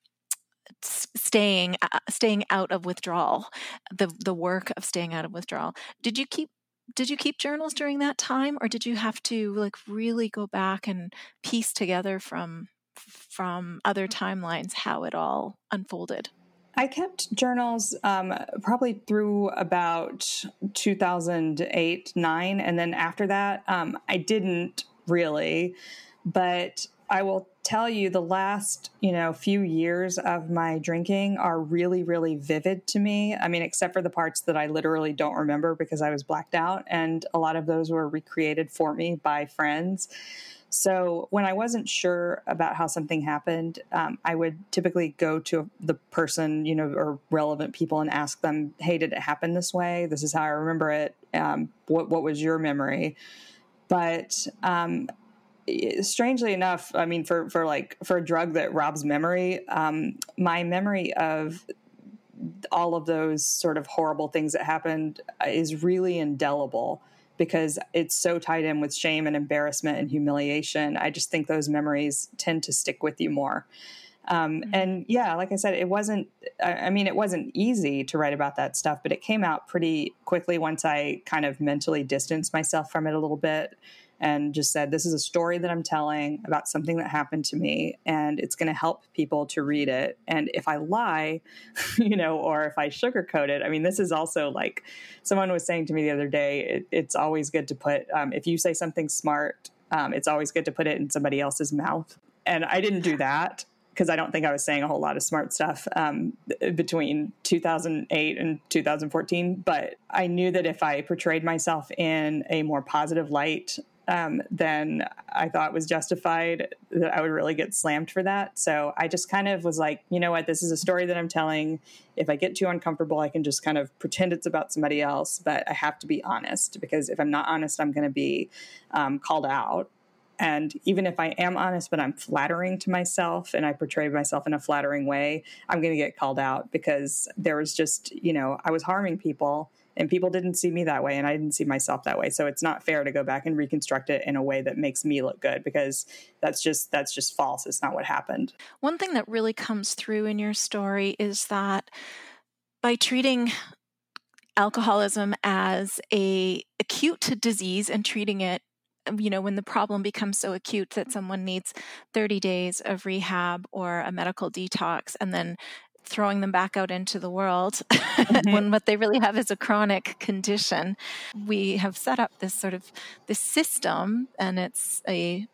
staying uh, staying out of withdrawal the the work of staying out of withdrawal did you keep did you keep journals during that time or did you have to like really go back and piece together from from other timelines how it all unfolded I kept journals um, probably through about 2008, 9. And then after that, um, I didn't really. But I will tell you the last, you know, few years of my drinking are really, really vivid to me. I mean, except for the parts that I literally don't remember because I was blacked out. And a lot of those were recreated for me by friends. So when I wasn't sure about how something happened, um, I would typically go to the person, you know, or relevant people and ask them, "Hey, did it happen this way? This is how I remember it. Um, what what was your memory?" But um, strangely enough, I mean, for for like for a drug that robs memory, um, my memory of all of those sort of horrible things that happened is really indelible because it's so tied in with shame and embarrassment and humiliation. I just think those memories tend to stick with you more. Um, mm-hmm. And yeah, like I said, it wasn't, I mean, it wasn't easy to write about that stuff, but it came out pretty quickly once I kind of mentally distanced myself from it a little bit and just said, This is a story that I'm telling about something that happened to me, and it's going to help people to read it. And if I lie, you know, or if I sugarcoat it, I mean, this is also like someone was saying to me the other day, it, it's always good to put, um, if you say something smart, um, it's always good to put it in somebody else's mouth. And I didn't do that because I don't think I was saying a whole lot of smart stuff um, between 2008 and 2014. But I knew that if I portrayed myself in a more positive light, um, then I thought was justified that I would really get slammed for that. So I just kind of was like, you know what, this is a story that I'm telling. If I get too uncomfortable, I can just kind of pretend it's about somebody else, but I have to be honest because if I'm not honest, I'm going to be um, called out. And even if I am honest, but I'm flattering to myself and I portray myself in a flattering way, I'm going to get called out because there was just, you know, I was harming people and people didn't see me that way and i didn't see myself that way. So it's not fair to go back and reconstruct it in a way that makes me look good because that's just that's just false. It's not what happened. One thing that really comes through in your story is that by treating alcoholism as a acute disease and treating it you know when the problem becomes so acute that someone needs 30 days of rehab or a medical detox and then throwing them back out into the world mm-hmm. when what they really have is a chronic condition we have set up this sort of this system and it's a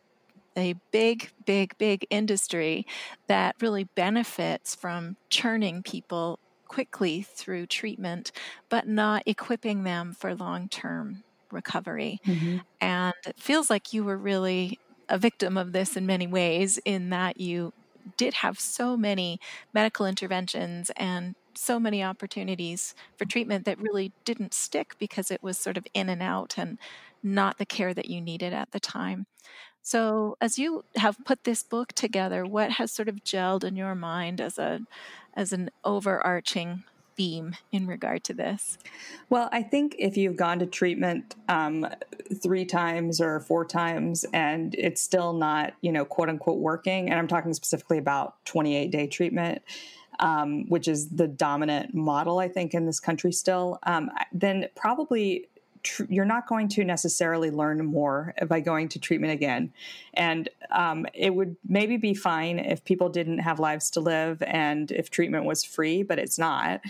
a big big big industry that really benefits from churning people quickly through treatment but not equipping them for long-term recovery mm-hmm. and it feels like you were really a victim of this in many ways in that you did have so many medical interventions and so many opportunities for treatment that really didn't stick because it was sort of in and out and not the care that you needed at the time. So, as you have put this book together, what has sort of gelled in your mind as a as an overarching theme in regard to this? Well, I think if you've gone to treatment um, three times or four times and it's still not, you know, quote unquote working, and I'm talking specifically about 28 day treatment. Um, which is the dominant model, I think, in this country still, um, then probably tr- you're not going to necessarily learn more by going to treatment again. And um, it would maybe be fine if people didn't have lives to live and if treatment was free, but it's not.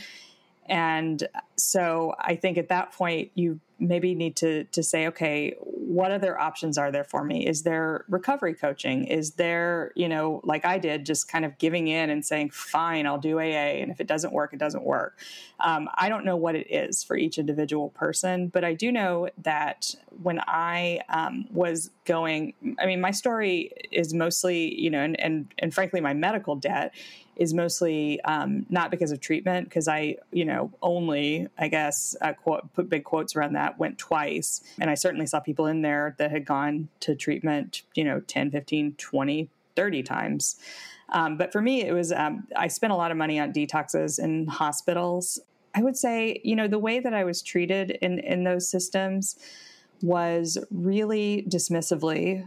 And so I think at that point, you maybe need to to say okay what other options are there for me? Is there recovery coaching? Is there you know like i did just kind of giving in and saying fine i'll do aa and if it doesn't work it doesn't work. Um, i don't know what it is for each individual person but i do know that when i um, was going i mean my story is mostly you know and and, and frankly my medical debt is mostly um, not because of treatment, because I, you know, only, I guess, uh, quote, put big quotes around that, went twice. And I certainly saw people in there that had gone to treatment, you know, 10, 15, 20, 30 times. Um, but for me, it was, um, I spent a lot of money on detoxes in hospitals. I would say, you know, the way that I was treated in, in those systems was really dismissively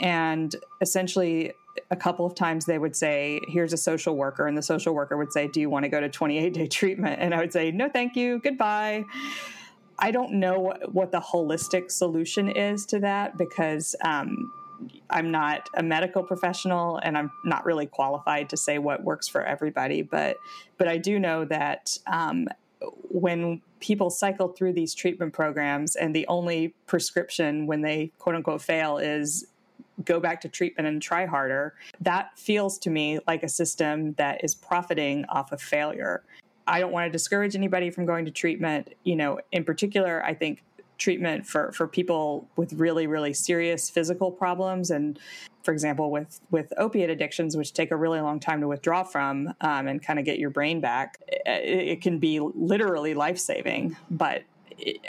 and essentially a couple of times they would say, Here's a social worker. And the social worker would say, Do you want to go to 28 day treatment? And I would say, No, thank you. Goodbye. I don't know what the holistic solution is to that because um, I'm not a medical professional and I'm not really qualified to say what works for everybody. But but I do know that um, when people cycle through these treatment programs and the only prescription when they quote unquote fail is go back to treatment and try harder. That feels to me like a system that is profiting off of failure. I don't want to discourage anybody from going to treatment. You know, in particular, I think treatment for, for people with really, really serious physical problems and for example, with with opiate addictions, which take a really long time to withdraw from um, and kind of get your brain back, it, it can be literally life saving. But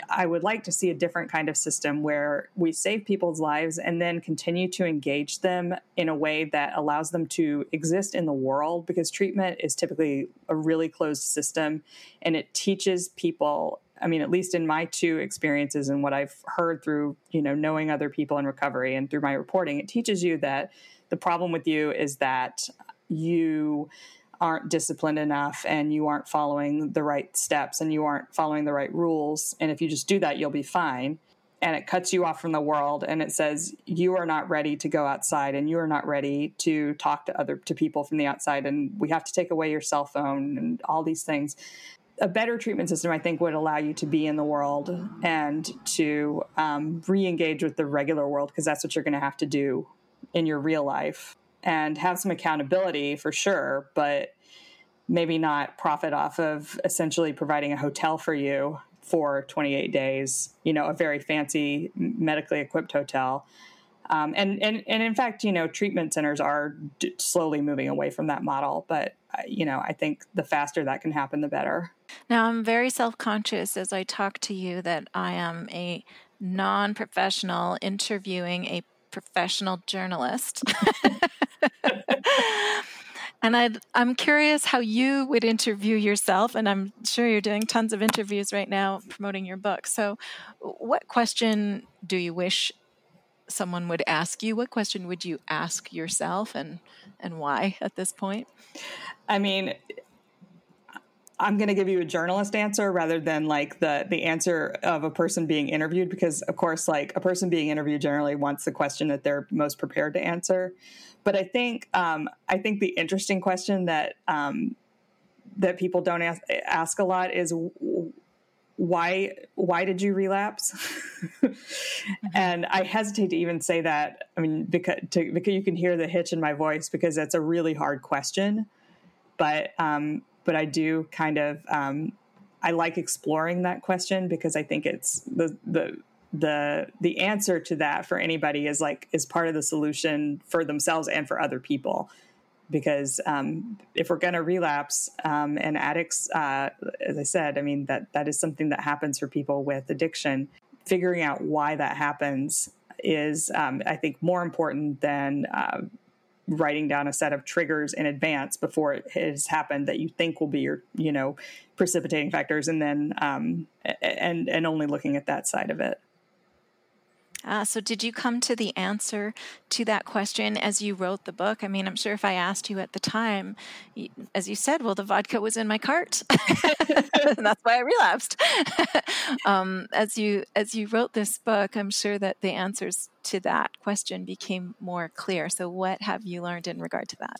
I would like to see a different kind of system where we save people's lives and then continue to engage them in a way that allows them to exist in the world because treatment is typically a really closed system and it teaches people I mean, at least in my two experiences and what I've heard through, you know, knowing other people in recovery and through my reporting, it teaches you that the problem with you is that you aren't disciplined enough and you aren't following the right steps and you aren't following the right rules. And if you just do that, you'll be fine. And it cuts you off from the world and it says you are not ready to go outside and you are not ready to talk to other to people from the outside and we have to take away your cell phone and all these things. A better treatment system, I think, would allow you to be in the world and to um, re-engage with the regular world because that's what you're going to have to do in your real life and have some accountability for sure, but maybe not profit off of essentially providing a hotel for you for 28 days, you know, a very fancy medically equipped hotel. Um, and, and, and in fact, you know, treatment centers are d- slowly moving away from that model. But, uh, you know, I think the faster that can happen, the better. Now, I'm very self conscious as I talk to you that I am a non professional interviewing a professional journalist. And i am curious how you would interview yourself, and I'm sure you're doing tons of interviews right now promoting your book. So, what question do you wish someone would ask you? What question would you ask yourself, and and why at this point? I mean, I'm going to give you a journalist answer rather than like the the answer of a person being interviewed because of course like a person being interviewed generally wants the question that they're most prepared to answer. But I think um, I think the interesting question that um, that people don't ask, ask a lot is why why did you relapse? mm-hmm. And I hesitate to even say that. I mean, because to, because you can hear the hitch in my voice because that's a really hard question. But um, but I do kind of um, I like exploring that question because I think it's the the the the answer to that for anybody is like is part of the solution for themselves and for other people. Because um, if we're going to relapse um, and addicts uh, as i said i mean that that is something that happens for people with addiction. Figuring out why that happens is um, i think more important than uh, writing down a set of triggers in advance before it has happened that you think will be your you know precipitating factors and then um, and and only looking at that side of it uh, so, did you come to the answer to that question as you wrote the book? I mean, I'm sure if I asked you at the time, as you said, well, the vodka was in my cart, and that's why I relapsed. um, as you as you wrote this book, I'm sure that the answers to that question became more clear. So, what have you learned in regard to that?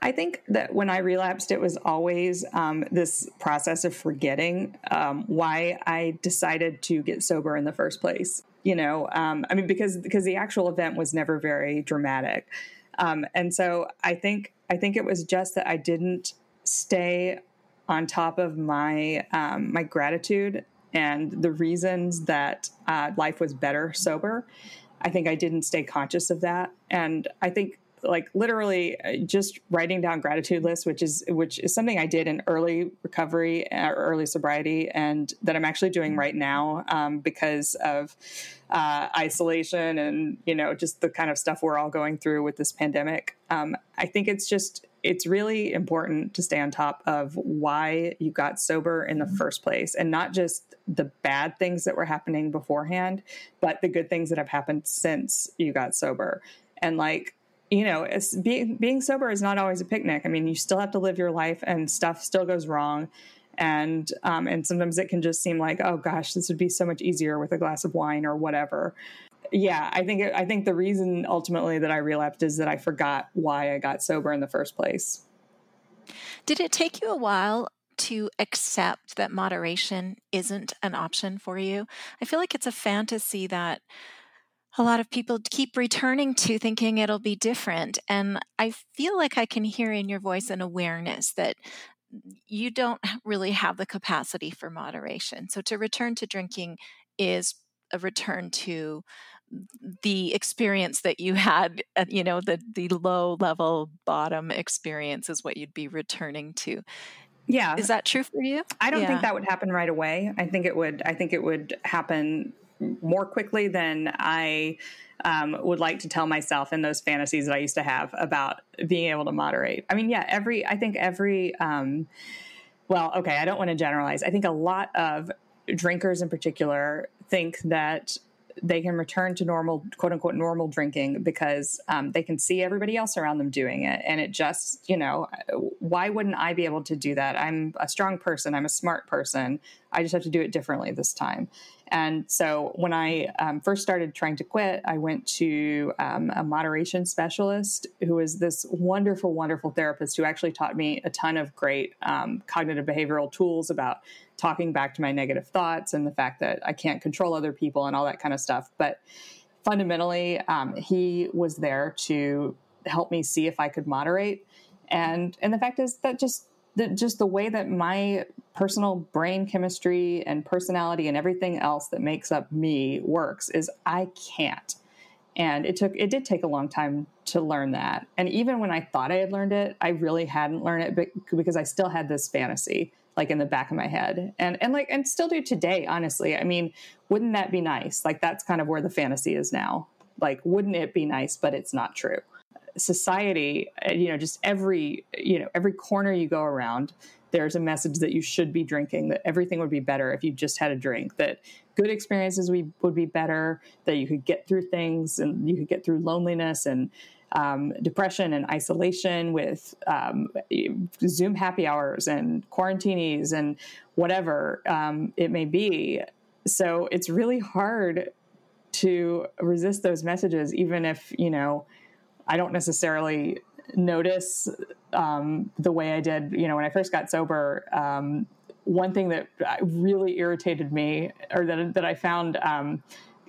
I think that when I relapsed, it was always um, this process of forgetting um, why I decided to get sober in the first place you know um, i mean because because the actual event was never very dramatic. Um, and so i think i think it was just that i didn't stay on top of my um, my gratitude and the reasons that uh, life was better sober. I think i didn't stay conscious of that. And i think like literally uh, just writing down gratitude lists which is which is something i did in early recovery or uh, early sobriety and that i'm actually doing right now um, because of uh, isolation and you know just the kind of stuff we're all going through with this pandemic. Um, i think it's just it's really important to stay on top of why you got sober in the first place and not just the bad things that were happening beforehand but the good things that have happened since you got sober. And like you know, being being sober is not always a picnic. I mean, you still have to live your life, and stuff still goes wrong, and um, and sometimes it can just seem like, oh gosh, this would be so much easier with a glass of wine or whatever. Yeah, I think it, I think the reason ultimately that I relapsed is that I forgot why I got sober in the first place. Did it take you a while to accept that moderation isn't an option for you? I feel like it's a fantasy that a lot of people keep returning to thinking it'll be different. And I feel like I can hear in your voice an awareness that you don't really have the capacity for moderation. So to return to drinking is a return to the experience that you had uh, you know the the low level bottom experience is what you'd be returning to yeah is that true for you i don't yeah. think that would happen right away i think it would i think it would happen more quickly than I um, would like to tell myself in those fantasies that I used to have about being able to moderate. I mean, yeah, every, I think every, um, well, okay, I don't want to generalize. I think a lot of drinkers in particular think that they can return to normal, quote unquote, normal drinking because um, they can see everybody else around them doing it. And it just, you know, why wouldn't I be able to do that? I'm a strong person, I'm a smart person. I just have to do it differently this time. And so when I um, first started trying to quit, I went to um, a moderation specialist who was this wonderful, wonderful therapist who actually taught me a ton of great um, cognitive behavioral tools about talking back to my negative thoughts and the fact that I can't control other people and all that kind of stuff. But fundamentally, um, he was there to help me see if I could moderate. And and the fact is that just the, just the way that my personal brain chemistry and personality and everything else that makes up me works is I can't. And it took it did take a long time to learn that. And even when I thought I had learned it, I really hadn't learned it because I still had this fantasy like in the back of my head. And and like and still do today, honestly. I mean, wouldn't that be nice? Like that's kind of where the fantasy is now. Like wouldn't it be nice, but it's not true society, uh, you know, just every, you know, every corner you go around, there's a message that you should be drinking, that everything would be better if you just had a drink, that good experiences would be better, that you could get through things and you could get through loneliness and um, depression and isolation with um, Zoom happy hours and quarantinis and whatever um, it may be. So it's really hard to resist those messages, even if, you know, I don't necessarily notice um, the way I did, you know, when I first got sober. Um, one thing that really irritated me, or that that I found um,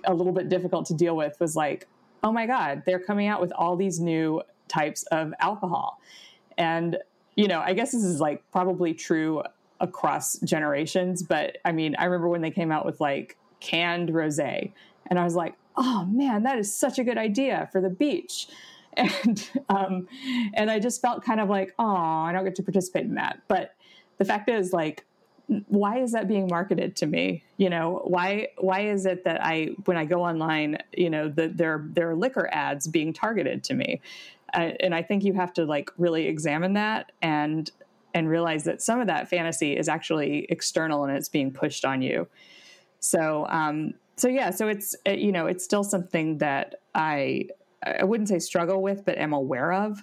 a little bit difficult to deal with, was like, oh my god, they're coming out with all these new types of alcohol, and you know, I guess this is like probably true across generations, but I mean, I remember when they came out with like canned rosé, and I was like, oh man, that is such a good idea for the beach and um, and I just felt kind of like, oh, I don't get to participate in that. But the fact is, like, why is that being marketed to me? You know, why why is it that I when I go online, you know, the, there there are liquor ads being targeted to me, uh, and I think you have to like really examine that and and realize that some of that fantasy is actually external and it's being pushed on you. So um, so yeah, so it's you know it's still something that I I wouldn't say struggle with, but am aware of.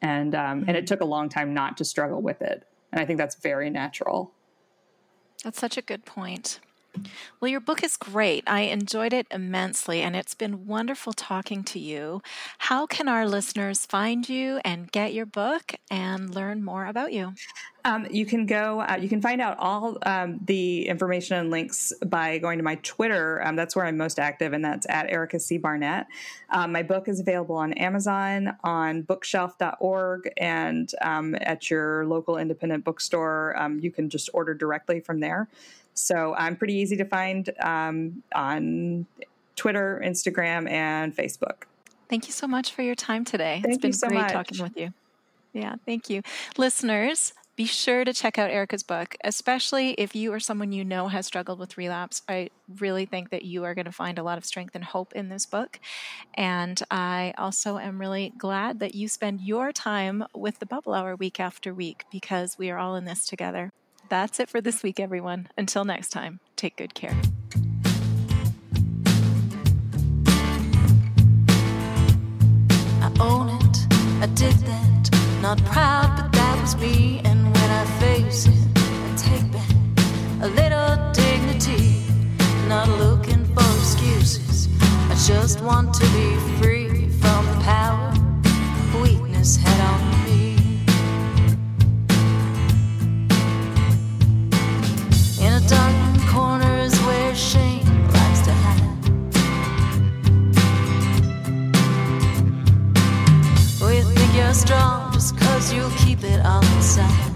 And um, and it took a long time not to struggle with it. And I think that's very natural. That's such a good point. Well, your book is great. I enjoyed it immensely, and it's been wonderful talking to you. How can our listeners find you and get your book and learn more about you? Um, you can go, uh, you can find out all um, the information and links by going to my Twitter. Um, that's where I'm most active, and that's at Erica C. Barnett. Um, my book is available on Amazon, on bookshop.org, and um, at your local independent bookstore. Um, you can just order directly from there. So I'm pretty easy to find um, on Twitter, Instagram, and Facebook. Thank you so much for your time today. Thank it's been so great much. talking with you. Yeah, thank you. Listeners, be sure to check out Erica's book, especially if you or someone you know has struggled with relapse. I really think that you are going to find a lot of strength and hope in this book. And I also am really glad that you spend your time with the Bubble Hour week after week because we are all in this together. That's it for this week, everyone. Until next time, take good care. I own it, I did that. Not proud, but that was me. And when I face it, I take back a little dignity. Not looking for excuses. I just want to be free from the power weakness head on. Strong just cause you keep it on the side.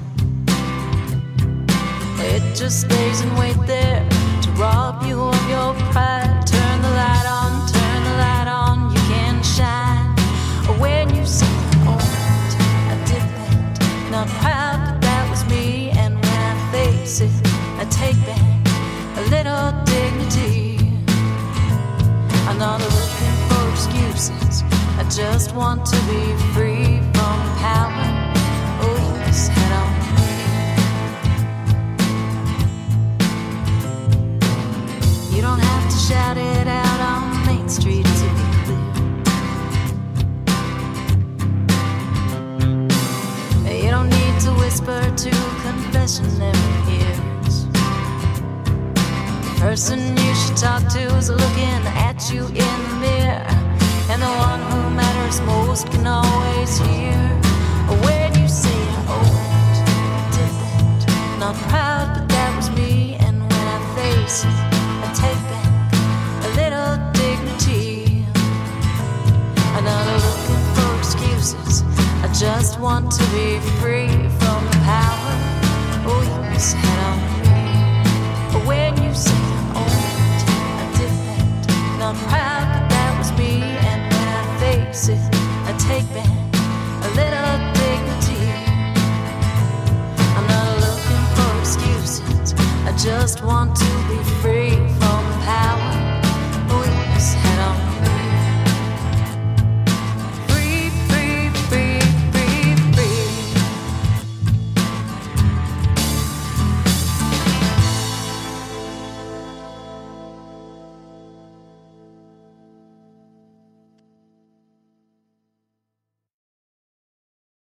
It just stays and wait there to rob you of your